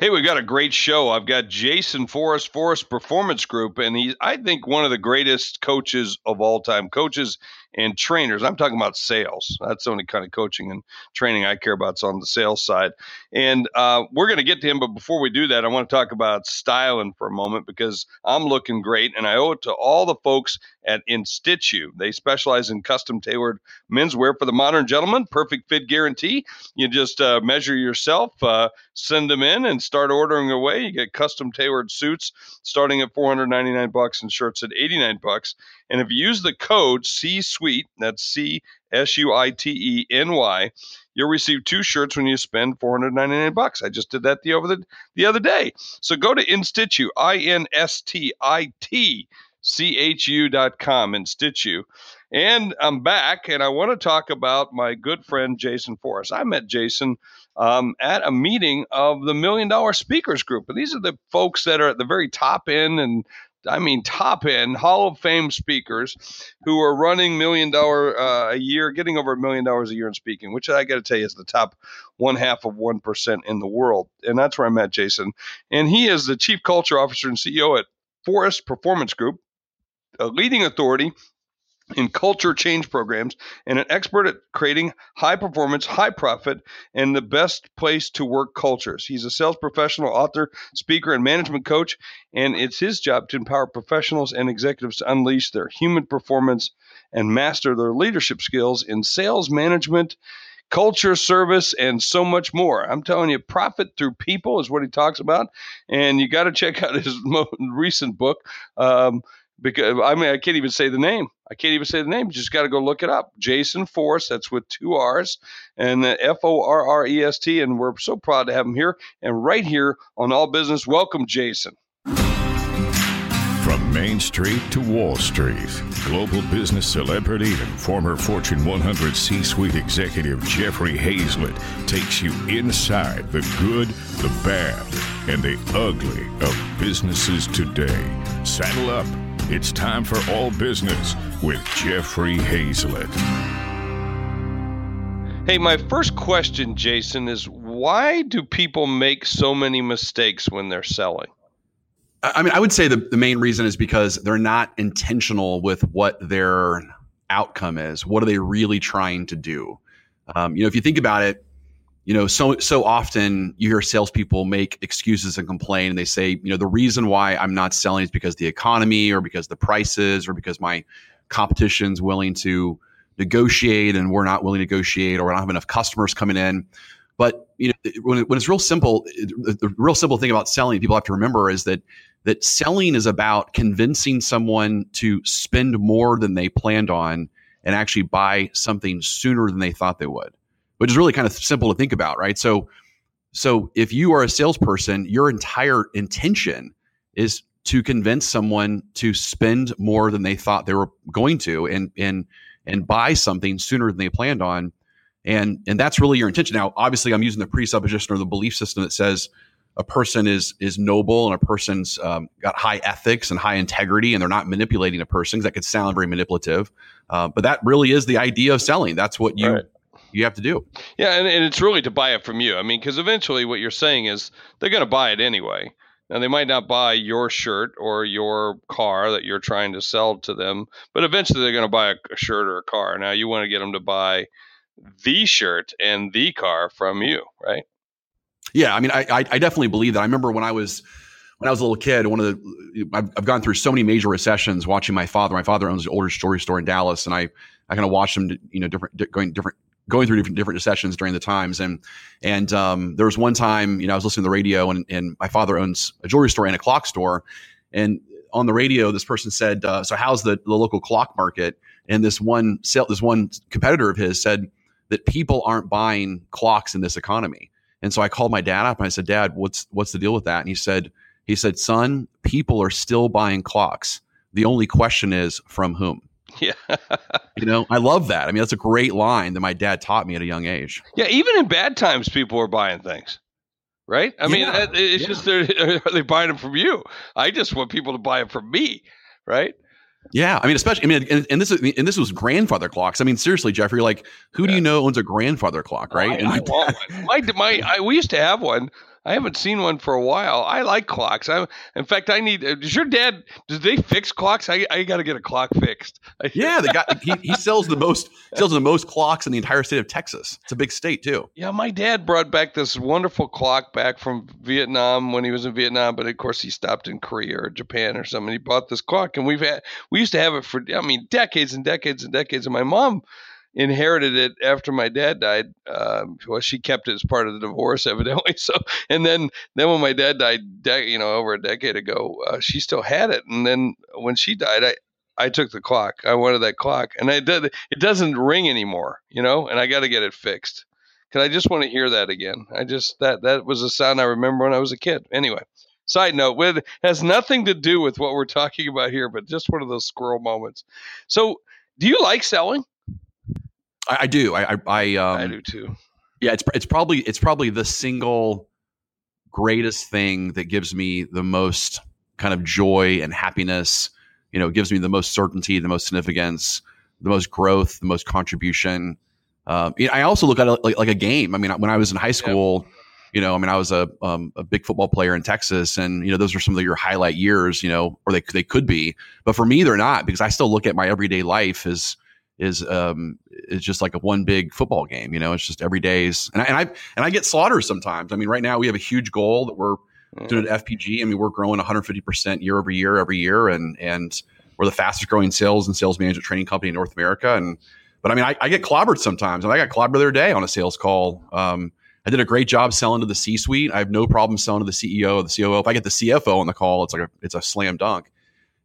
Hey, we've got a great show. I've got Jason Forrest, Forrest Performance Group, and he's, I think, one of the greatest coaches of all time. Coaches and trainers. I'm talking about sales. That's the only kind of coaching and training I care about is on the sales side. And uh, we're going to get to him, but before we do that, I want to talk about styling for a moment because I'm looking great, and I owe it to all the folks at InStitchu. They specialize in custom tailored menswear for the modern gentleman. Perfect fit guarantee. You just uh, measure yourself, uh, send them in, and start ordering away. You get custom tailored suits starting at 499 bucks and shirts at 89 bucks. And if you use the code C Suite, that's C S U I T E N Y, you'll receive two shirts when you spend 499 bucks. I just did that the over the, the other day. So go to InStitchu, I N S T I T C H U dot com, InStitchu. And I'm back, and I want to talk about my good friend Jason Forrest. I met Jason um, at a meeting of the Million Dollar Speakers Group, and these are the folks that are at the very top end and I mean, top end Hall of Fame speakers who are running million dollar uh, a year, getting over a million dollars a year in speaking, which I got to tell you is the top one half of 1% in the world. And that's where I met Jason. And he is the chief culture officer and CEO at Forrest Performance Group, a leading authority in culture change programs and an expert at creating high performance, high profit, and the best place to work cultures. He's a sales professional, author, speaker, and management coach, and it's his job to empower professionals and executives to unleash their human performance and master their leadership skills in sales management. Culture, service, and so much more. I'm telling you, profit through people is what he talks about, and you got to check out his most recent book. Um, because I mean I can't even say the name. I can't even say the name. You just got to go look it up. Jason Forrest. That's with two R's and uh, F O R R E S T. And we're so proud to have him here and right here on All Business. Welcome, Jason. From Main Street to Wall Street, global business celebrity and former Fortune 100 C suite executive Jeffrey Hayzlett takes you inside the good, the bad, and the ugly of businesses today. Saddle up it's time for All Business with Jeffrey Hayzlett. Hey, my first question, Jason, is why do people make so many mistakes when they're selling? I mean, I would say the, the main reason is because they're not intentional with what their outcome is. What are they really trying to do? Um, you know, if you think about it, you know, so so often you hear salespeople make excuses and complain, and they say, you know, the reason why I'm not selling is because the economy, or because the prices, or because my competition's willing to negotiate and we're not willing to negotiate, or we don't have enough customers coming in. But you know, when, when it's real simple, the real simple thing about selling, people have to remember is that that selling is about convincing someone to spend more than they planned on and actually buy something sooner than they thought they would which is really kind of simple to think about, right? So, so if you are a salesperson, your entire intention is to convince someone to spend more than they thought they were going to, and and and buy something sooner than they planned on, and and that's really your intention. Now, obviously, I'm using the presupposition or the belief system that says a person is is noble and a person's um, got high ethics and high integrity and they're not manipulating a person. That could sound very manipulative, uh, but that really is the idea of selling. That's what you right you have to do. Yeah, and, and it's really to buy it from you. I mean, because eventually what you're saying is they're going to buy it anyway. Now they might not buy your shirt or your car that you're trying to sell to them, but eventually they're going to buy a, a shirt or a car. Now you want to get them to buy the shirt and the car from you, right? Yeah, I mean, I, I definitely believe that. I remember when I was when I was a little kid, one of the I've, I've gone through so many major recessions watching my father. My father owns an older jewelry store in Dallas, and I I kind of watched him, you know, different going different going through different different sessions during the times. And and um, there was one time, you know, I was listening to the radio, and, and my father owns a jewelry store and a clock store, and on the radio, this person said, uh, "So how's the, the local clock market?" And this one sale, this one competitor of his said that people aren't buying clocks in this economy. And so I called my dad up and I said, "Dad, what's what's the deal with that?" And he said, "He said, son, people are still buying clocks. The only question is from whom." Yeah. you know, I love that. I mean, that's a great line that my dad taught me at a young age. Yeah, even in bad times, people are buying things. Right? I mean, it's yeah. just they're they buying them from you? I just want people to buy them from me, right? Yeah, I mean, especially, I mean, and, and this is, and this was grandfather clocks. I mean, seriously, Jeffrey, like, who yeah. do you know owns a grandfather clock, right? Oh, I, I want one. My, my, I, we used to have one I haven't seen one for a while. I like clocks. I, in fact, I need. Uh, does your dad? Does they fix clocks? I, I got to get a clock fixed. yeah, the guy he, he sells the most sells the most clocks in the entire state of Texas. It's a big state too. Yeah, my dad brought back this wonderful clock back from Vietnam when he was in Vietnam, but of course he stopped in Korea or Japan or something. He bought this clock, and we've had we used to have it for I mean decades and decades and decades. And my mom inherited it after my dad died. Um, well, she kept it as part of the divorce, evidently. So, and then then when my dad died, de- you know, over a decade ago, uh, she still had it. And then when she died, I I took the clock. I wanted that clock, and I did. It doesn't ring anymore, you know, and I got to get it fixed. Cause I just want to hear that again. I just that that was a sound I remember when I was a kid. Anyway, side note, with has nothing to do with what we're talking about here, but just one of those squirrel moments. So, do you like selling? I, I do. I I, I, um, I do too. Yeah, it's it's probably it's probably the single greatest thing that gives me the most kind of joy and happiness. You know, gives me the most certainty, the most significance, the most growth, the most contribution. Um, I also look at it like, like, a game. I mean, when I was in high school, yeah. you know, I mean, I was a um, a big football player in Texas, and you know, those are some of your highlight years, you know, or they they could be, but for me, they're not because I still look at my everyday life as is um is just like a one big football game. You know, it's just every day's and I and I and I get slaughtered sometimes. I mean, right now we have a huge goal that we're mm. doing at FPG. I mean, we're growing 150 percent year over year every year, and and we're the fastest growing sales and sales management training company in North America. And but I mean, I, I get clobbered sometimes, and I got clobbered the other day on a sales call. Um, I did a great job selling to the C suite. I have no problem selling to the CEO or the COO. If I get the CFO on the call, it's like a it's a slam dunk.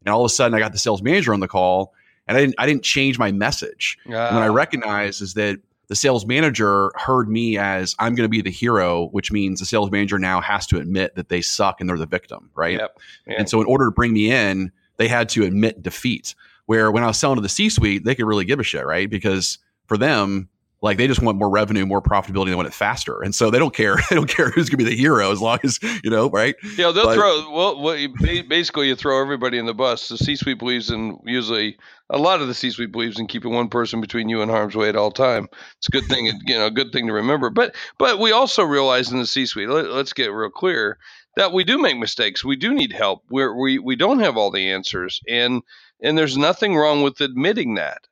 And all of a sudden, I got the sales manager on the call and I didn't I didn't change my message. Uh, and what I recognize is that the sales manager heard me as I'm going to be the hero, which means the sales manager now has to admit that they suck and they're the victim, right? Yep. And so in order to bring me in, they had to admit defeat. Where when I was selling to the C-suite, they could really give a shit, right? Because for them, like they just want more revenue, more profitability, they want it faster, and so they don't care. they don't care who's going to be the hero as long as you know, right? Yeah, they'll but, throw. Well, well, basically, you throw everybody in the bus. The C-suite believes in usually a lot of the C-suite believes in keeping one person between you and harm's way at all time. It's a good thing, you know, a good thing to remember. But but we also realize in the C-suite, let, us get real clear that we do make mistakes. We do need help. We're, we we don't have all the answers, and and there's nothing wrong with admitting that.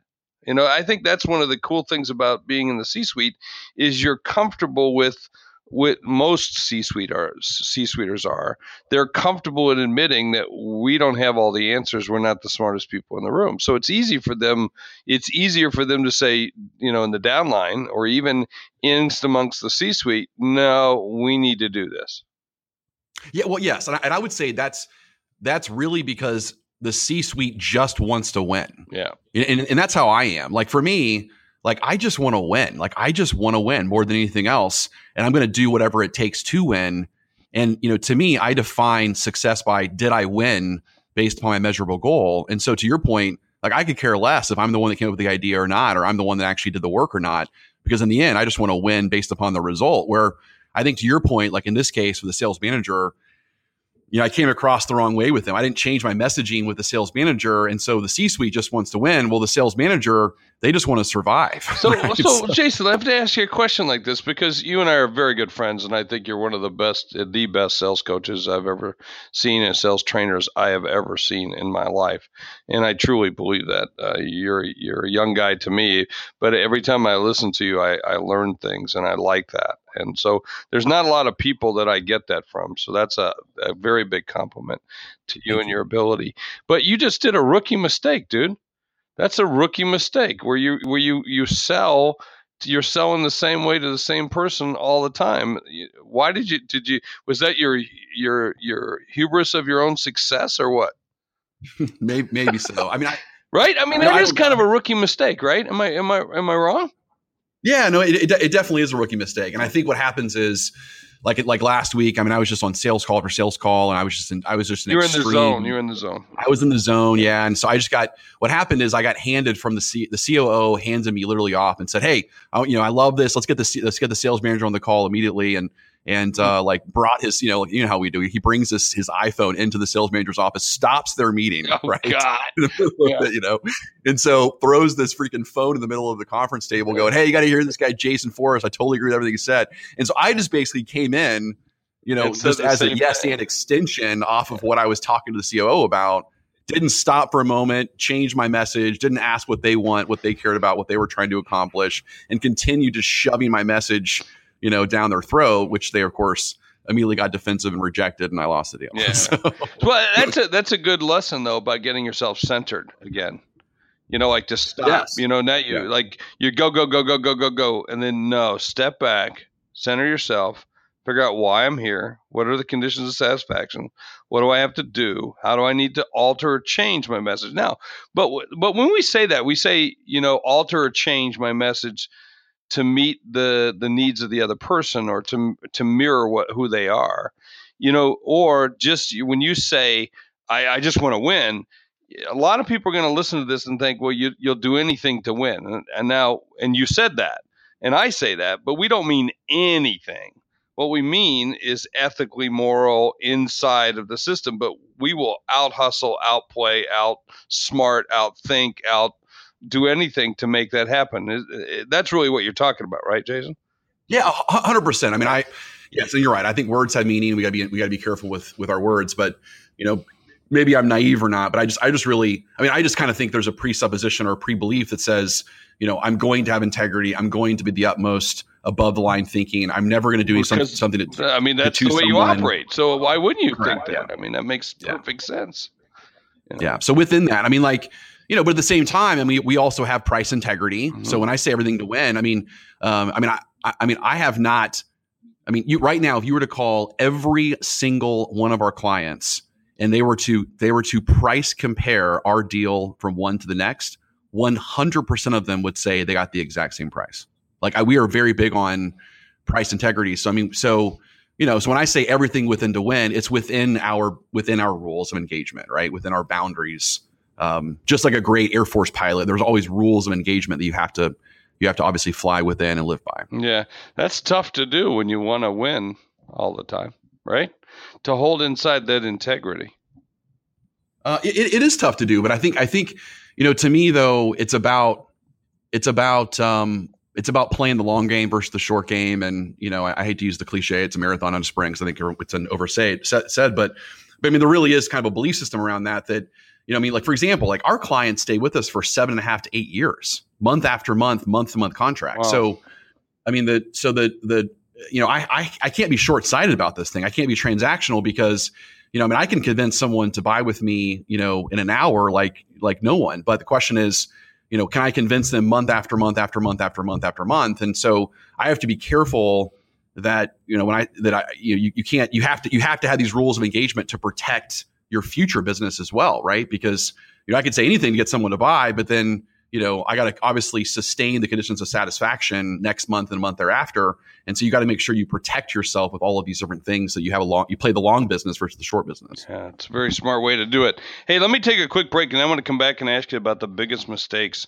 You know, I think that's one of the cool things about being in the C-suite is you're comfortable with what most C-suite are, C-suiters are. They're comfortable in admitting that we don't have all the answers. We're not the smartest people in the room. So it's easy for them. It's easier for them to say, you know, in the downline or even in amongst the C-suite, no, we need to do this. Yeah, well, yes, and I, and I would say that's that's really because the C suite just wants to win. Yeah. And, and, that's how I am. Like for me, like I just want to win. Like I just want to win more than anything else. And I'm going to do whatever it takes to win. And, you know, to me, I define success by did I win based upon my measurable goal? And so to your point, like I could care less if I'm the one that came up with the idea or not, or I'm the one that actually did the work or not. Because in the end, I just want to win based upon the result. Where I think to your point, like in this case with the sales manager, you know, I came across the wrong way with them. I didn't change my messaging with the sales manager. And so the C suite just wants to win. Well, the sales manager, they just want to survive. So, right? so, Jason, I have to ask you a question like this because you and I are very good friends. And I think you're one of the best, the best sales coaches I've ever seen and sales trainers I have ever seen in my life. And I truly believe that. Uh, you're, you're a young guy to me, but every time I listen to you, I, I learn things and I like that. And so there's not a lot of people that I get that from. So that's a, a very big compliment to you and your ability. But you just did a rookie mistake, dude. That's a rookie mistake where you where you you sell you're selling the same way to the same person all the time. Why did you did you was that your your your hubris of your own success or what? maybe maybe so. I mean, I, right? I mean, that is kind of a rookie mistake, right? Am I am I am I wrong? Yeah, no, it, it, it, definitely is a rookie mistake. And I think what happens is, like like last week, I mean, I was just on sales call for sales call, and I was just in, I was just in you were extreme, in the zone. You were in the zone. I was in the zone, yeah. And so I just got what happened is I got handed from the C, the COO handed me literally off and said, "Hey, I, you know, I love this. Let's get the let's get the sales manager on the call immediately." And and uh, like brought his, you know, you know how we do. He brings his his iPhone into the sales manager's office, stops their meeting, oh, right? God, yeah. it, you know, and so throws this freaking phone in the middle of the conference table, going, "Hey, you got to hear this guy Jason Forrest. I totally agree with everything he said." And so I just basically came in you know, just as a yes thing. and extension off of what I was talking to the COO about. Didn't stop for a moment, change my message, didn't ask what they want, what they cared about, what they were trying to accomplish, and continued to shoving my message, you know, down their throat, which they, of course, immediately got defensive and rejected, and I lost the deal. Yeah. so. Well, that's a that's a good lesson though by getting yourself centered again. You know, like to stop. Yes. You know, not you yeah. like you go go go go go go go, and then no, step back, center yourself, figure out why I'm here. What are the conditions of satisfaction? What do I have to do? How do I need to alter or change my message now? But but when we say that, we say you know alter or change my message to meet the the needs of the other person or to to mirror what who they are you know or just when you say i, I just want to win a lot of people are going to listen to this and think well you, you'll do anything to win and, and now and you said that and i say that but we don't mean anything. What we mean is ethically moral inside of the system but we will out hustle outplay out smart outthink out do anything to make that happen. Uh, uh, that's really what you're talking about, right, Jason? Yeah, hundred percent. I mean, I yes, and you're right. I think words have meaning. We got to be we got to be careful with with our words, but you know, maybe I'm naive or not, but I just I just really I mean, I just kind of think there's a presupposition or a pre-belief that says, you know, I'm going to have integrity. I'm going to be the utmost above the line thinking. I'm never going to do something something to, uh, I mean, that's the way someone. you operate. So why wouldn't you Correct, think that? Yeah. I mean, that makes perfect yeah. sense. You know? Yeah. So within that, I mean, like you know, but at the same time, I mean, we also have price integrity. Mm-hmm. So when I say everything to win, I mean, um, I mean, I, I mean, I have not. I mean, you right now, if you were to call every single one of our clients and they were to they were to price compare our deal from one to the next, one hundred percent of them would say they got the exact same price. Like I, we are very big on price integrity. So I mean, so you know, so when I say everything within to win, it's within our within our rules of engagement, right? Within our boundaries um, just like a great Air Force pilot, there's always rules of engagement that you have to you have to obviously fly within and live by. Yeah, that's tough to do when you want to win all the time, right? To hold inside that integrity. Uh, it, it is tough to do, but I think I think you know to me though it's about it's about um, it's about playing the long game versus the short game, and you know I, I hate to use the cliche it's a marathon on a sprint because I think it's an oversaid said, but but I mean there really is kind of a belief system around that that you know, I mean, like for example, like our clients stay with us for seven and a half to eight years, month after month, month to month contract. Wow. So, I mean, the so the the you know, I, I I can't be short sighted about this thing. I can't be transactional because you know, I mean, I can convince someone to buy with me, you know, in an hour, like like no one. But the question is, you know, can I convince them month after month after month after month after month? And so I have to be careful that you know when I that I you you can't you have to you have to have these rules of engagement to protect your future business as well, right? Because you know I could say anything to get someone to buy, but then you know I got to obviously sustain the conditions of satisfaction next month and a month thereafter, and so you got to make sure you protect yourself with all of these different things. So you have a long, you play the long business versus the short business. Yeah, it's a very smart way to do it. Hey, let me take a quick break, and I want to come back and ask you about the biggest mistakes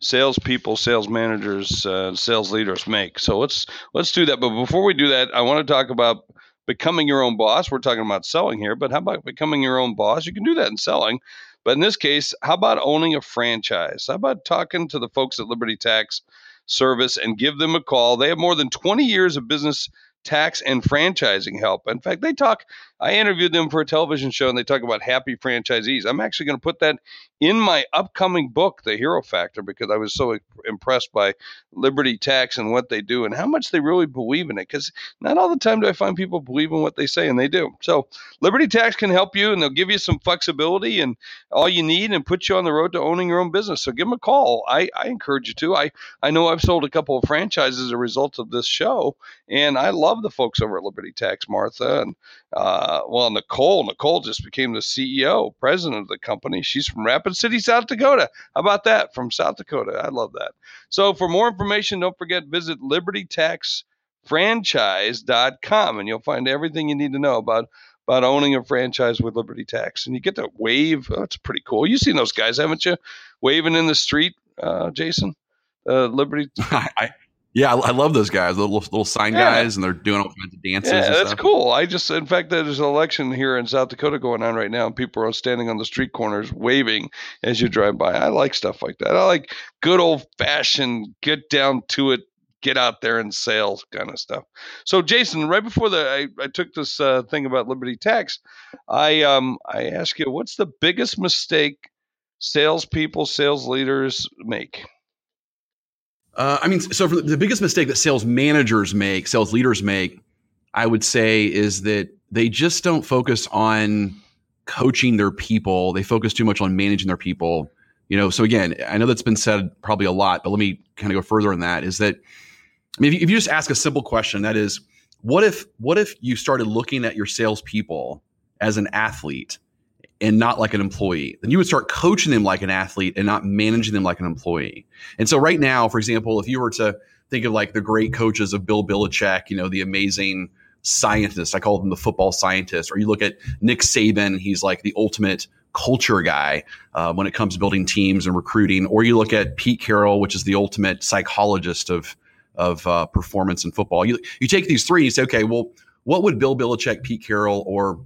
salespeople, sales managers, uh, sales leaders make. So let's let's do that. But before we do that, I want to talk about becoming your own boss. We're talking about selling here, but how about becoming your own boss? You can do that in selling. But in this case, how about owning a franchise? How about talking to the folks at Liberty Tax Service and give them a call? They have more than 20 years of business tax and franchising help. In fact, they talk, I interviewed them for a television show and they talk about happy franchisees. I'm actually going to put that in my upcoming book, The Hero Factor, because I was so impressed by Liberty Tax and what they do and how much they really believe in it. Because not all the time do I find people believe in what they say, and they do. So, Liberty Tax can help you and they'll give you some flexibility and all you need and put you on the road to owning your own business. So, give them a call. I, I encourage you to. I, I know I've sold a couple of franchises as a result of this show, and I love the folks over at Liberty Tax, Martha. And, uh, well, Nicole. Nicole just became the CEO, president of the company. She's from Rapid Rapid City, South Dakota. How about that? From South Dakota. I love that. So for more information, don't forget visit libertytaxfranchise.com and you'll find everything you need to know about about owning a franchise with Liberty Tax. And you get to wave. Oh, that's pretty cool. You've seen those guys, haven't you? Waving in the street, uh, Jason. Uh, Liberty. I, yeah, I, love those guys, little little sign yeah. guys, and they're doing all kinds of dances. Yeah, that's stuff. cool. I just, in fact, there's an election here in South Dakota going on right now, and people are standing on the street corners waving as you drive by. I like stuff like that. I like good old fashioned, get down to it get out there and sales kind of stuff. So, Jason, right before the I, I took this uh, thing about Liberty Tax, I um I ask you, what's the biggest mistake salespeople, sales leaders make? Uh, I mean, so the biggest mistake that sales managers make, sales leaders make, I would say, is that they just don't focus on coaching their people. They focus too much on managing their people. You know, so again, I know that's been said probably a lot, but let me kind of go further on that. Is that I mean, if you, if you just ask a simple question, that is, what if what if you started looking at your salespeople as an athlete and not like an employee? Then you would start coaching them like an athlete and not managing them like an employee. And so, right now, for example, if you were to think of like the great coaches of Bill Belichick, you know, the amazing scientist. I call them the football scientist. Or you look at Nick Saban, he's like the ultimate culture guy uh, when it comes to building teams and recruiting. Or you look at Pete Carroll, which is the ultimate psychologist of of uh, performance in football. You you take these three and you say, okay, well, what would Bill Belichick, Pete Carroll, or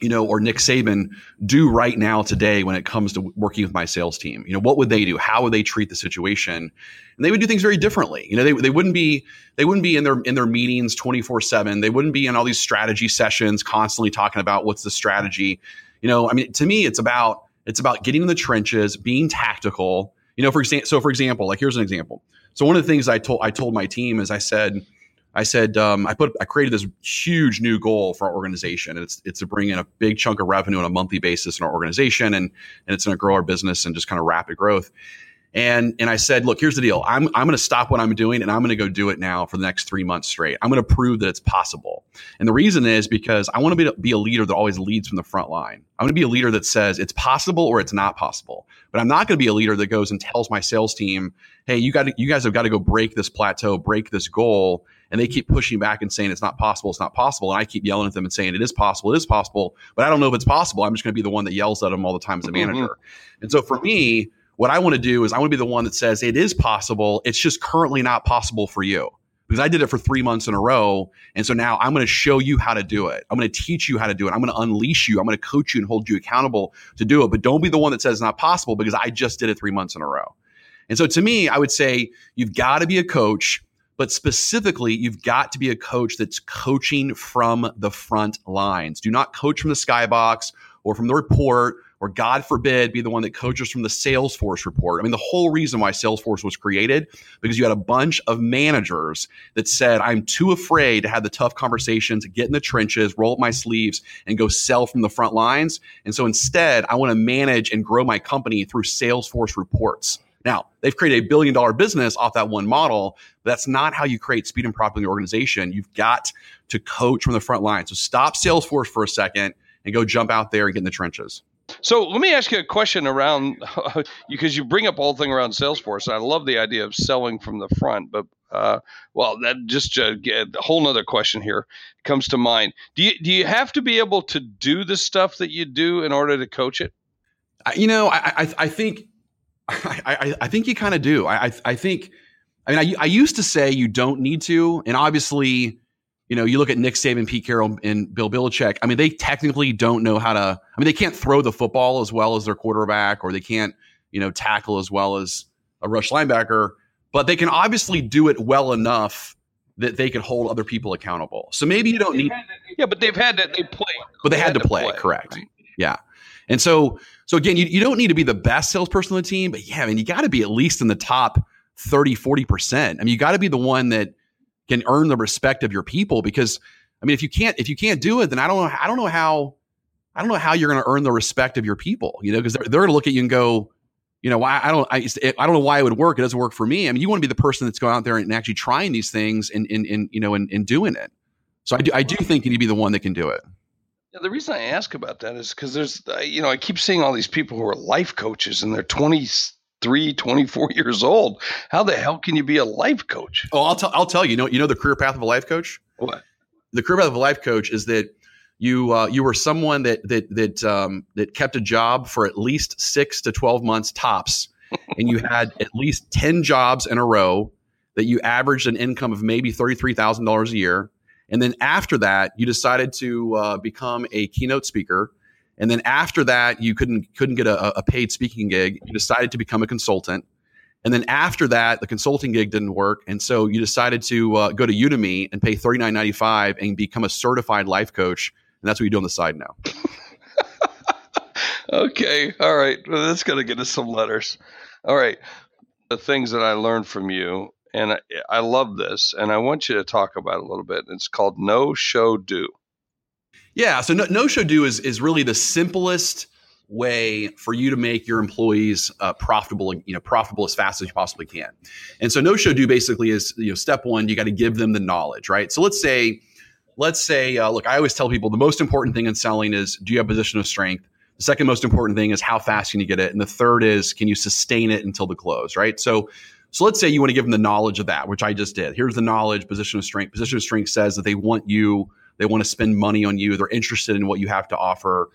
you know, or Nick Saban do right now today when it comes to working with my sales team? You know, what would they do? How would they treat the situation? And they would do things very differently. You know, they, they wouldn't be they wouldn't be in their in their meetings 24/7. They wouldn't be in all these strategy sessions constantly talking about what's the strategy. You know, I mean, to me it's about it's about getting in the trenches, being tactical. You know, for example, so for example, like here's an example. So one of the things I told I told my team is I said, I said um, I put I created this huge new goal for our organization. It's it's to bring in a big chunk of revenue on a monthly basis in our organization, and and it's going to grow our business and just kind of rapid growth. And and I said, look, here's the deal. I'm I'm going to stop what I'm doing and I'm going to go do it now for the next three months straight. I'm going to prove that it's possible. And the reason is because I want to be, be a leader that always leads from the front line. I'm going to be a leader that says it's possible or it's not possible. But I'm not going to be a leader that goes and tells my sales team, hey, you got you guys have got to go break this plateau, break this goal and they keep pushing back and saying it's not possible, it's not possible. And I keep yelling at them and saying it is possible, it is possible, but I don't know if it's possible. I'm just going to be the one that yells at them all the time as a mm-hmm. manager. Mm-hmm. And so for me, what I want to do is I want to be the one that says it is possible. It's just currently not possible for you because I did it for three months in a row. And so now I'm going to show you how to do it. I'm going to teach you how to do it. I'm going to unleash you. I'm going to coach you and hold you accountable to do it. But don't be the one that says it's not possible because I just did it three months in a row. And so to me, I would say you've got to be a coach but specifically, you've got to be a coach that's coaching from the front lines. Do not coach from the skybox or from the report, or God forbid, be the one that coaches from the Salesforce report. I mean, the whole reason why Salesforce was created because you had a bunch of managers that said, I'm too afraid to have the tough conversations, get in the trenches, roll up my sleeves, and go sell from the front lines. And so instead, I want to manage and grow my company through Salesforce reports. Now, they've created a billion dollar business off that one model, that's not how you create speed and profit in the organization. You've got to coach from the front line. So stop Salesforce for a second and go jump out there and get in the trenches. So let me ask you a question around because you bring up all thing around Salesforce. I love the idea of selling from the front, but uh, well, that just uh, a whole nother question here comes to mind. Do you do you have to be able to do the stuff that you do in order to coach it? You know, I I, I think I, I, I think you kind of do. I, I, I think. I mean, I, I used to say you don't need to, and obviously, you know, you look at Nick Saban, Pete Carroll, and Bill Belichick. I mean, they technically don't know how to. I mean, they can't throw the football as well as their quarterback, or they can't, you know, tackle as well as a rush linebacker. But they can obviously do it well enough that they can hold other people accountable. So maybe you don't need. yeah, but they've had to. They play. But they, they had, had, to play. play correct. Right? Yeah. And so, so again, you, you don't need to be the best salesperson on the team, but yeah, I mean, you got to be at least in the top 30, 40%. I mean, you got to be the one that can earn the respect of your people because I mean, if you can't, if you can't do it, then I don't know, I don't know how, I don't know how you're going to earn the respect of your people, you know, because they're, they're going to look at you and go, you know, why I don't, I, I don't know why it would work. It doesn't work for me. I mean, you want to be the person that's going out there and actually trying these things and, and you know, and, and doing it. So I do, I do think you need to be the one that can do it. Yeah, the reason I ask about that is because there's, uh, you know, I keep seeing all these people who are life coaches and they're 23, 24 years old. How the hell can you be a life coach? Oh, I'll tell, I'll tell you, you know, you know, the career path of a life coach. What? The career path of a life coach is that you, uh, you were someone that, that, that, um, that kept a job for at least six to 12 months tops. and you had at least 10 jobs in a row that you averaged an income of maybe $33,000 a year and then after that, you decided to uh, become a keynote speaker. And then after that, you couldn't couldn't get a, a, paid speaking gig. You decided to become a consultant. And then after that, the consulting gig didn't work, and so you decided to uh, go to Udemy and pay thirty nine ninety five and become a certified life coach, and that's what you do on the side now. okay, all right. Well, that's to get us some letters. All right, the things that I learned from you, and I, I love this, and I want you to talk about it a little bit. It's called know show do. Yeah, so no, know show do is is really the simplest way for you to make your employees uh, profitable, you know, profitable as fast as you possibly can. And so know show do basically is, you know, step one, you got to give them the knowledge, right? So let's say, let's say, uh, look, I always tell people the most important thing in selling is do you have a position of strength? The second most important thing is how fast can you get it? And the third is can you sustain it until the close, right? So so let's say you want to give them the knowledge of that, which I just did. Here's the knowledge, position of strength. Position of strength says that they want you, they want to spend money on you, they're interested in what you have to offer.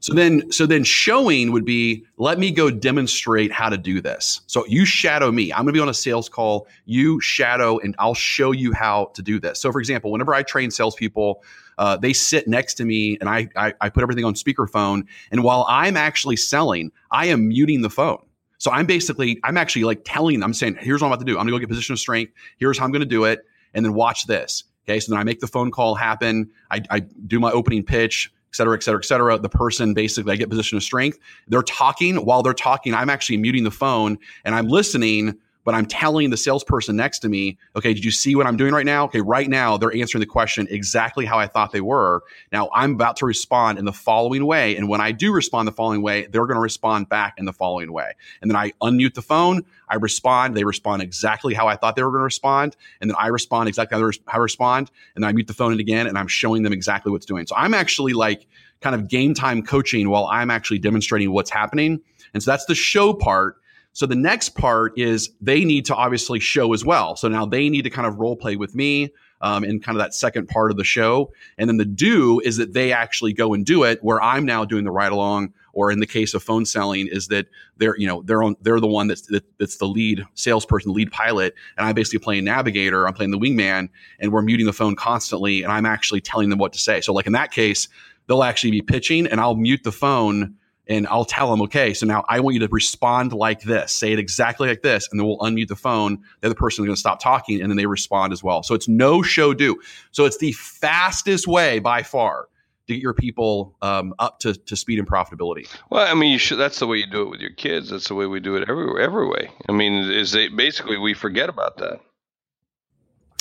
So then, so then showing would be, let me go demonstrate how to do this. So you shadow me. I'm going to be on a sales call. You shadow, and I'll show you how to do this. So, for example, whenever I train salespeople, uh, they sit next to me, and I, I I put everything on speakerphone. And while I'm actually selling, I am muting the phone. So I'm basically, I'm actually like telling them, I'm saying, here's what I'm about to do. I'm to go get position of strength. Here's how I'm to do it. And then watch this. Okay. So then I make the phone call happen. I, I do my opening pitch et cetera, et cetera, et cetera. The person basically, I get position of strength. They're talking while they're talking. I'm actually muting the phone and I'm listening but I'm telling the salesperson next to me, okay, did you see what I'm doing right now? Okay, right now they're answering the question exactly how I thought they were. Now I'm about to respond in the following way. And when I do respond the following way, they're going to respond back in the following way. And then I unmute the phone, I respond, they respond exactly how I thought they were going to respond. And then I respond exactly how I respond. And then I mute the phone again and I'm showing them exactly what's doing. So I'm actually like kind of game time coaching while I'm actually demonstrating what's happening. And so that's the show part. So the next part is they need to obviously show as well. So now they need to kind of role play with me um, in kind of that second part of the show. And then the do is that they actually go and do it where I'm now doing the ride along. Or in the case of phone selling, is that they're you know they're on they're the one that's that, that's the lead salesperson, lead pilot, and I'm basically playing navigator. I'm playing the wingman, and we're muting the phone constantly, and I'm actually telling them what to say. So like in that case, they'll actually be pitching, and I'll mute the phone and I'll tell them, okay, so now I want you to respond like this, say it exactly like this, and then we'll unmute the phone. The other person is going to stop talking, and then they respond as well. So it's know show do. So it's the fastest way by far to get your people um, up to, to speed and profitability. Well, I mean, you should, that's the way you do it with your kids. That's the way we do it everywhere, every way. I mean, is they, basically we forget about that.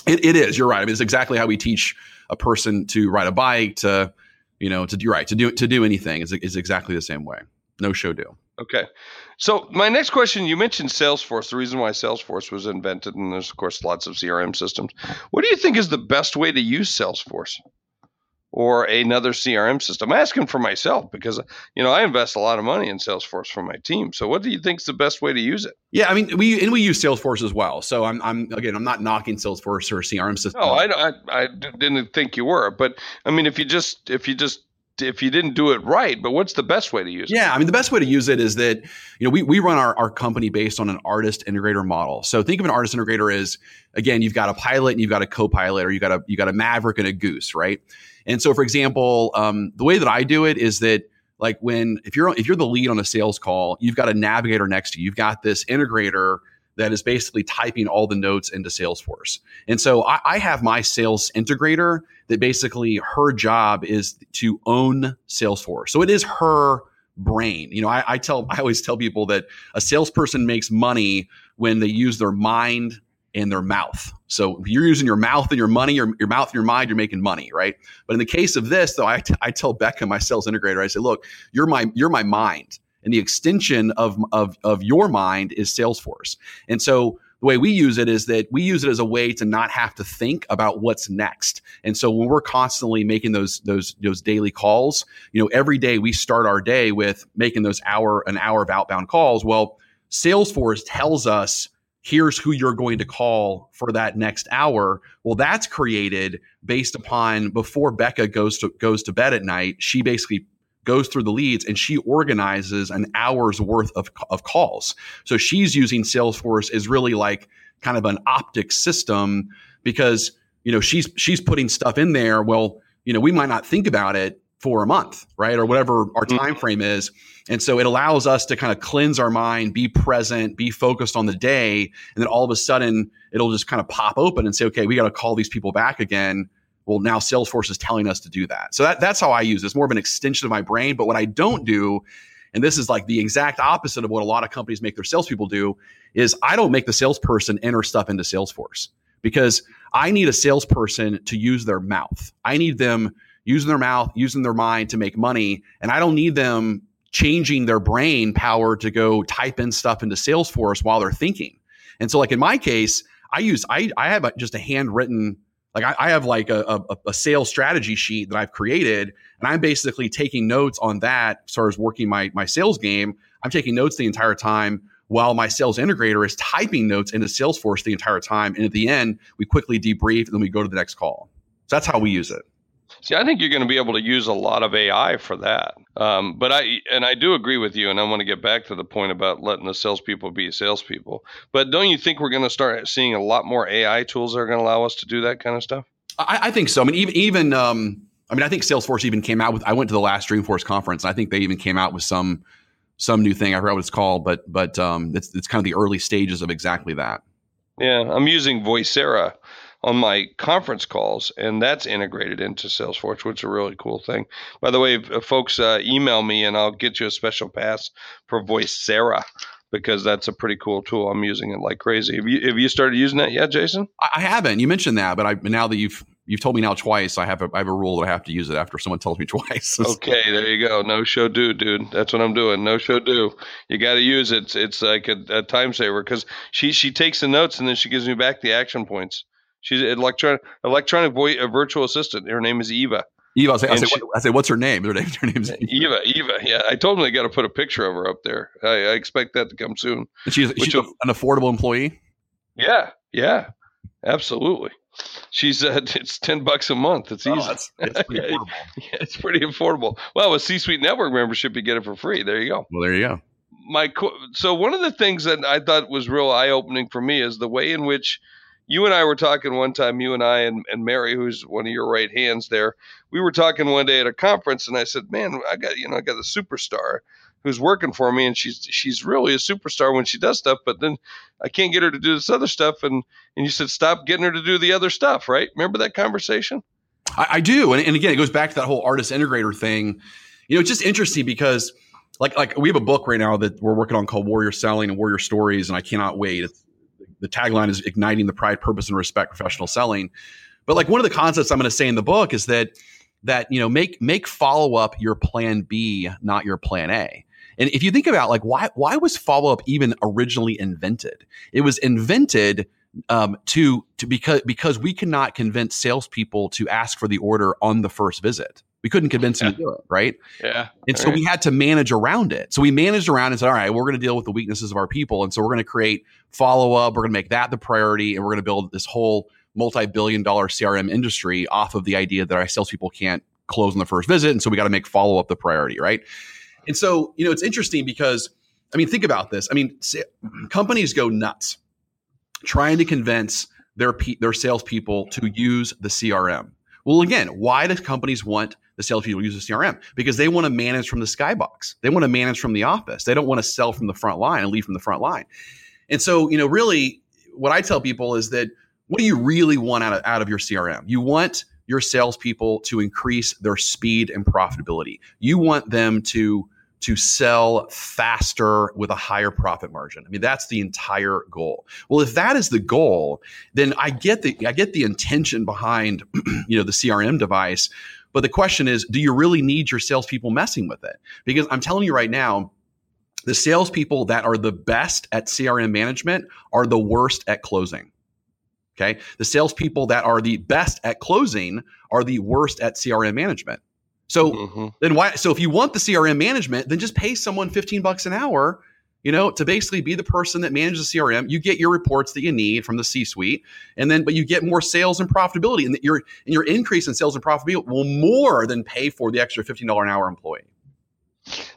It, it is. You're right. I mean, it's exactly how we teach a person to ride a bike, to you know, to do right to do to do anything is is exactly the same way. Know show do. Okay. So my next question, you mentioned Salesforce. The reason why Salesforce was invented, and there's of course lots of CRM systems. What do you think is the best way to use Salesforce? Or another CRM system. I'm asking for myself because you know I invest a lot of money in Salesforce for my team. So what do you think is the best way to use it? Yeah, I mean we and we use Salesforce as well. So I'm I'm again I'm not knocking Salesforce or CRM system. No, I, I I didn't think you were, but I mean if you just if you just if you didn't do it right, but what's the best way to use it? Yeah, I mean the best way to use it is that you know we we run our, our company based on an artist integrator model. So think of an artist integrator as again you've got a pilot and you've got a co-pilot or you got a you got a maverick and a goose, right? And so, for example, um, the way that I do it is that like when if you're if you're the lead on a sales call, you've got a navigator next to you. You've got this integrator that is basically typing all the notes into Salesforce. And so I, I, have my sales integrator that basically her job is to own Salesforce. So it is her brain. You know, I, I tell I always tell people that a salesperson makes money when they use their mind and their mouth. So if you're using your mouth and your money, your, your mouth and your mind, you're making money, right? But in the case of this, though, I, t- I tell Becca, my sales integrator, I say, look, you're my you're my mind, and the extension of of of your mind is Salesforce. And so the way we use it is that we use it as a way to not have to think about what's next. And so when we're constantly making those those those daily calls, you know, every day we start our day with making those hour an hour of outbound calls. Well, Salesforce tells us here's who you're going to call for that next hour. Well, that's created based upon before Becca goes to goes to bed at night, she basically goes through the leads and she organizes an hour's worth of, of calls. So she's using Salesforce as really like kind of an optic system because you know she's she's putting stuff in there. Well, you know, we might not think about it for a month, right? Or whatever our Mhm. time frame is. And so it allows us to kind of cleanse our mind, be present, be focused on the day, and then all of a sudden it'll just kind of pop open and say, okay, we got to call these people back again. Well, now Salesforce is telling us to do that. So that, that's how I use it. It's more of an extension of my brain. But what I don't do, and this is like the exact opposite of what a lot of companies make their salespeople do, is I don't make the salesperson enter stuff into Salesforce because I need a salesperson to use their mouth. I need them using their mouth, using their mind to make money. And I don't need them changing their brain power to go type in stuff into Salesforce while they're thinking. And so, like in my case, I use I I have a, just a handwritten like I, I have like a, a, a sales strategy sheet that I've created, and I'm basically taking notes on that as far as working my my sales game. I'm taking notes the entire time while my sales integrator is typing notes into Salesforce the entire time. And at the end, we quickly debrief and then we go to the next call. So that's how we use it. See, I think you're going to be able to use a lot of AI for that. Um, but I and I do agree with you, and I want to get back to the point about letting the salespeople be salespeople. But don't you think we're going to start seeing a lot more AI tools that are going to allow us to do that kind of stuff? I, I think so. I mean, even even um, I mean, I think Salesforce even came out with. I went to the last Dreamforce conference. And I think they even came out with some some new thing. I forgot what it's called, but but um, it's it's kind of the early stages of exactly that. Yeah, I'm using Voicea on my conference calls, and that's integrated into Salesforce, which is a really cool thing. By the way, folks uh, email me, and I'll get you a special pass for Voicea because that's a pretty cool tool. I'm using it like crazy. Have you have you started using that yet, Jason? I, I haven't. You mentioned that, but I now that you've you've told me now twice, I have a I have a rule that I have to use it after someone tells me twice. Okay, there you go. Know show do, dude. That's what I'm doing. Know show do. You got to use it. It's, it's like a, a time saver because she she takes the notes and then she gives me back the action points. She's an electronic electronic voice, a virtual assistant. Her name is Eva. Eva, I say, I say, she- what, I say, what's her name? Her name, her name's Eva. Eva, Eva. Yeah, I told them they got to put a picture of her up there. I, I expect that to come soon. And she's she's will- an affordable employee. Yeah, yeah, absolutely. She's uh, it's ten bucks a month. It's easy. Oh, that's, that's pretty affordable. Yeah, it's pretty affordable. Well, with C-suite network membership, you get it for free. There you go. Well, there you go. my so one of the things that I thought was real eye opening for me is the way in which you and I were talking one time. You and I and, and Mary, who's one of your right hands there, we were talking one day at a conference, and I said, "Man, I got you know I got a superstar who's working for me, and she's she's really a superstar when she does stuff, but then I can't get her to do this other stuff." And and you said, "Stop getting her to do the other stuff." Right? Remember that conversation? I, I do, and, and again, it goes back to that whole artist integrator thing. You know, it's just interesting because, like, like we have a book right now that we're working on called Warrior Selling and Warrior Stories, and I cannot wait. It's, the tagline is igniting the pride, purpose, and respect professional selling. But like one of the concepts I'm going to say in the book is that that you know make make follow up your plan B, not your plan A. And if you think about like why why was follow up even originally invented? It was invented um, to to because because we cannot convince salespeople to ask for the order on the first visit. We couldn't convince them to do it, right? Yeah. And so we had to manage around it. So we managed around and said, all right, we're going to deal with the weaknesses of our people. And so we're going to create follow up. We're going to make that the priority. And we're going to build this whole multi billion dollar CRM industry off of the idea that our salespeople can't close on the first visit. And so we got to make follow up the priority, right? And so, you know, it's interesting because, I mean, think about this. I mean, sa- companies go nuts trying to convince their pe- their salespeople to use the CRM. Well, again, why do companies want the salespeople to use the CRM? Because they want to manage from the skybox. They want to manage from the office. They don't want to sell from the front line and lead from the front line. And so, you know, really, what I tell people is that what do you really want out of, out of your CRM? You want your salespeople to increase their speed and profitability. You want them to to sell faster with a higher profit margin. I mean, that's the entire goal. Well, if that is the goal, then I get the I get the intention behind you know the CRM device. But the question is, do you really need your salespeople messing with it? Because I'm telling you right now, the salespeople that are the best at CRM management are the worst at closing. Okay. The salespeople that are the best at closing are the worst at CRM management. So Mhm. then why so if you want the CRM management, then just pay someone 15 bucks an hour, you know, to basically be the person that manages the CRM. You get your reports that you need from the C-suite, and then but you get more sales and profitability. And your and your increase in sales and profitability will more than pay for the extra $15 an hour employee.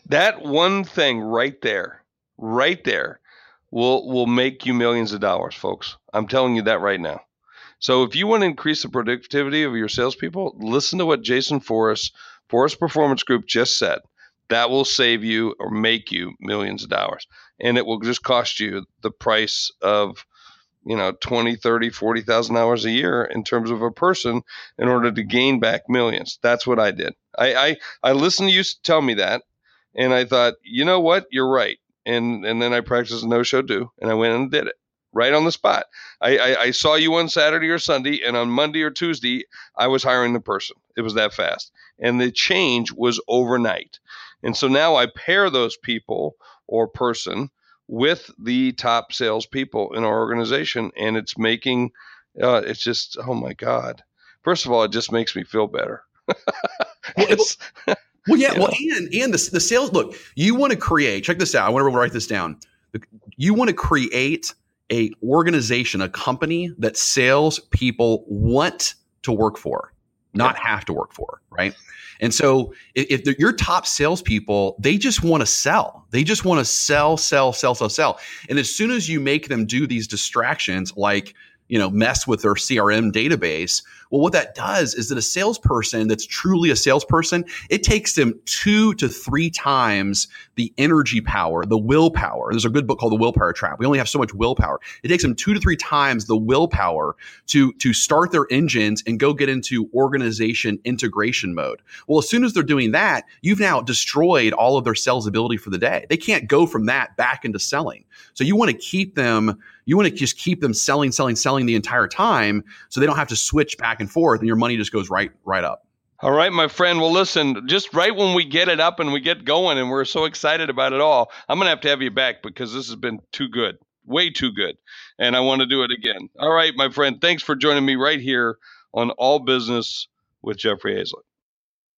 That one thing right there, right there, will will make you millions of dollars, folks. I'm telling you that right now. So if you want to increase the productivity of your salespeople, listen to what Jason Forrest, Forrest Performance Group just said that will save you or make you millions of dollars. And it will just cost you the price of, you know, 20, 30, 40,000 hours a year in terms of a person in order to gain back millions. That's what I did. I, I, I listened to you tell me that. And I thought, you know what? You're right. And, and then I practiced know show do and I went and did it right on the spot. I, I, I, saw you on Saturday or Sunday, and on Monday or Tuesday, I was hiring the person. It was that fast. And the change was overnight. And so now I pair those people or person with the top salespeople in our organization, and it's making uh, it's just oh my god. First of all, it just makes me feel better. well, well, yeah, well, and and the the sales look. You want to create. Check this out. I want to write this down. You want to create a organization, a company that sales people want to work for, not yeah. have to work for, right? And so if, if your top salespeople, they just want to sell. They just want to sell, sell, sell, sell, sell. And as soon as you make them do these distractions, like you know mess with their crm database well what that does is that a salesperson that's truly a salesperson it takes them two to three times the energy power the willpower. There's a good book called the willpower trap. We only have so much willpower. It takes them two to three times the willpower to to start their engines and go get into organization integration mode. Well as soon as they're doing that you've now destroyed all of their sales ability for the day. They can't go from that back into selling. So you want to keep them you want to just keep them selling, selling, selling the entire time so they don't have to switch back and forth and your money just goes right right up. All right, my friend. Well, listen, just right when we get it up and we get going and we're so excited about it all, I'm to have to have you back because this has been too good, way too good. And I want to do it again. All right, my friend. Thanks for joining me right here on All Business with Jeffrey Hayzlett.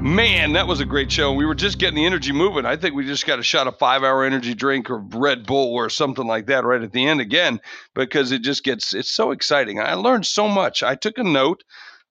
Man, that was a great show. We were just getting the energy moving. I think we just got a shot of five hour energy drink or Red Bull or something like that right at the end again because it just gets, it's so exciting. I learned so much. I took a note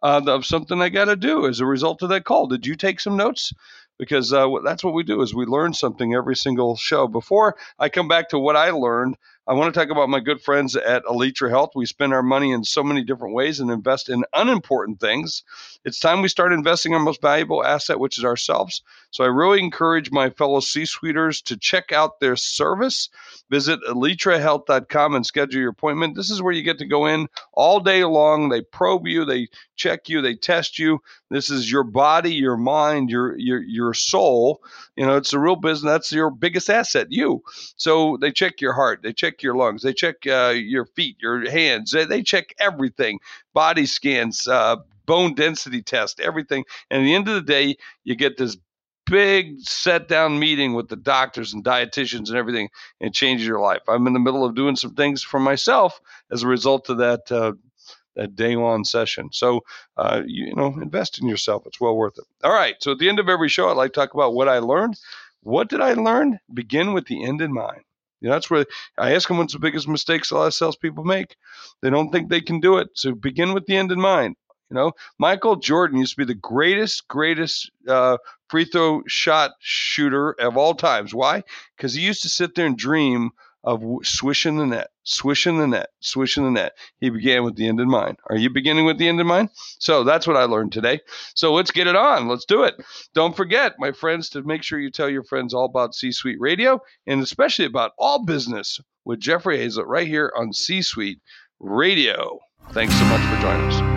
uh, of something I got to do as a result of that call. Did you take some notes? Because uh, that's what we do is we learn something every single show. Before I come back to what I learned, I want to talk about my good friends at Elytra Health. We spend our money in so many different ways and invest in unimportant things. It's time we start investing our most valuable asset, which is ourselves. So I really encourage my fellow C-suiters to check out their service. Visit elytrahealth.com and schedule your appointment. This is where you get to go in all day long. They probe you, they check you, they test you. This is your body, your mind, your your your soul. You know, it's a real business. That's your biggest asset, you. So they check your heart, they check your lungs, they check uh, your feet, your hands. They, they check everything. Body scans, uh, bone density test, everything. And at the end of the day, you get this big set down meeting with the doctors and dietitians and everything and changes your life. I'm in the middle of doing some things for myself as a result of that uh, that day one session. So uh, you, you know, invest in yourself. It's well worth it. All right. So at the end of every show, I'd like to talk about what I learned. What did I learn? Begin with the end in mind. You know, that's where I ask them what's the biggest mistakes a lot of salespeople make. They don't think they can do it. So begin with the end in mind. You know, Michael Jordan used to be the greatest, greatest uh, free throw shot shooter of all times. Why? Because he used to sit there and dream of swishing the net, swishing the net, swishing the net. He began with the end in mind. Are you beginning with the end in mind? So that's what I learned today. So let's get it on. Let's do it. Don't forget, my friends, to make sure you tell your friends all about C Suite Radio and especially about all business with Jeffrey Hayzlett right here on C Suite Radio. Thanks so much for joining us.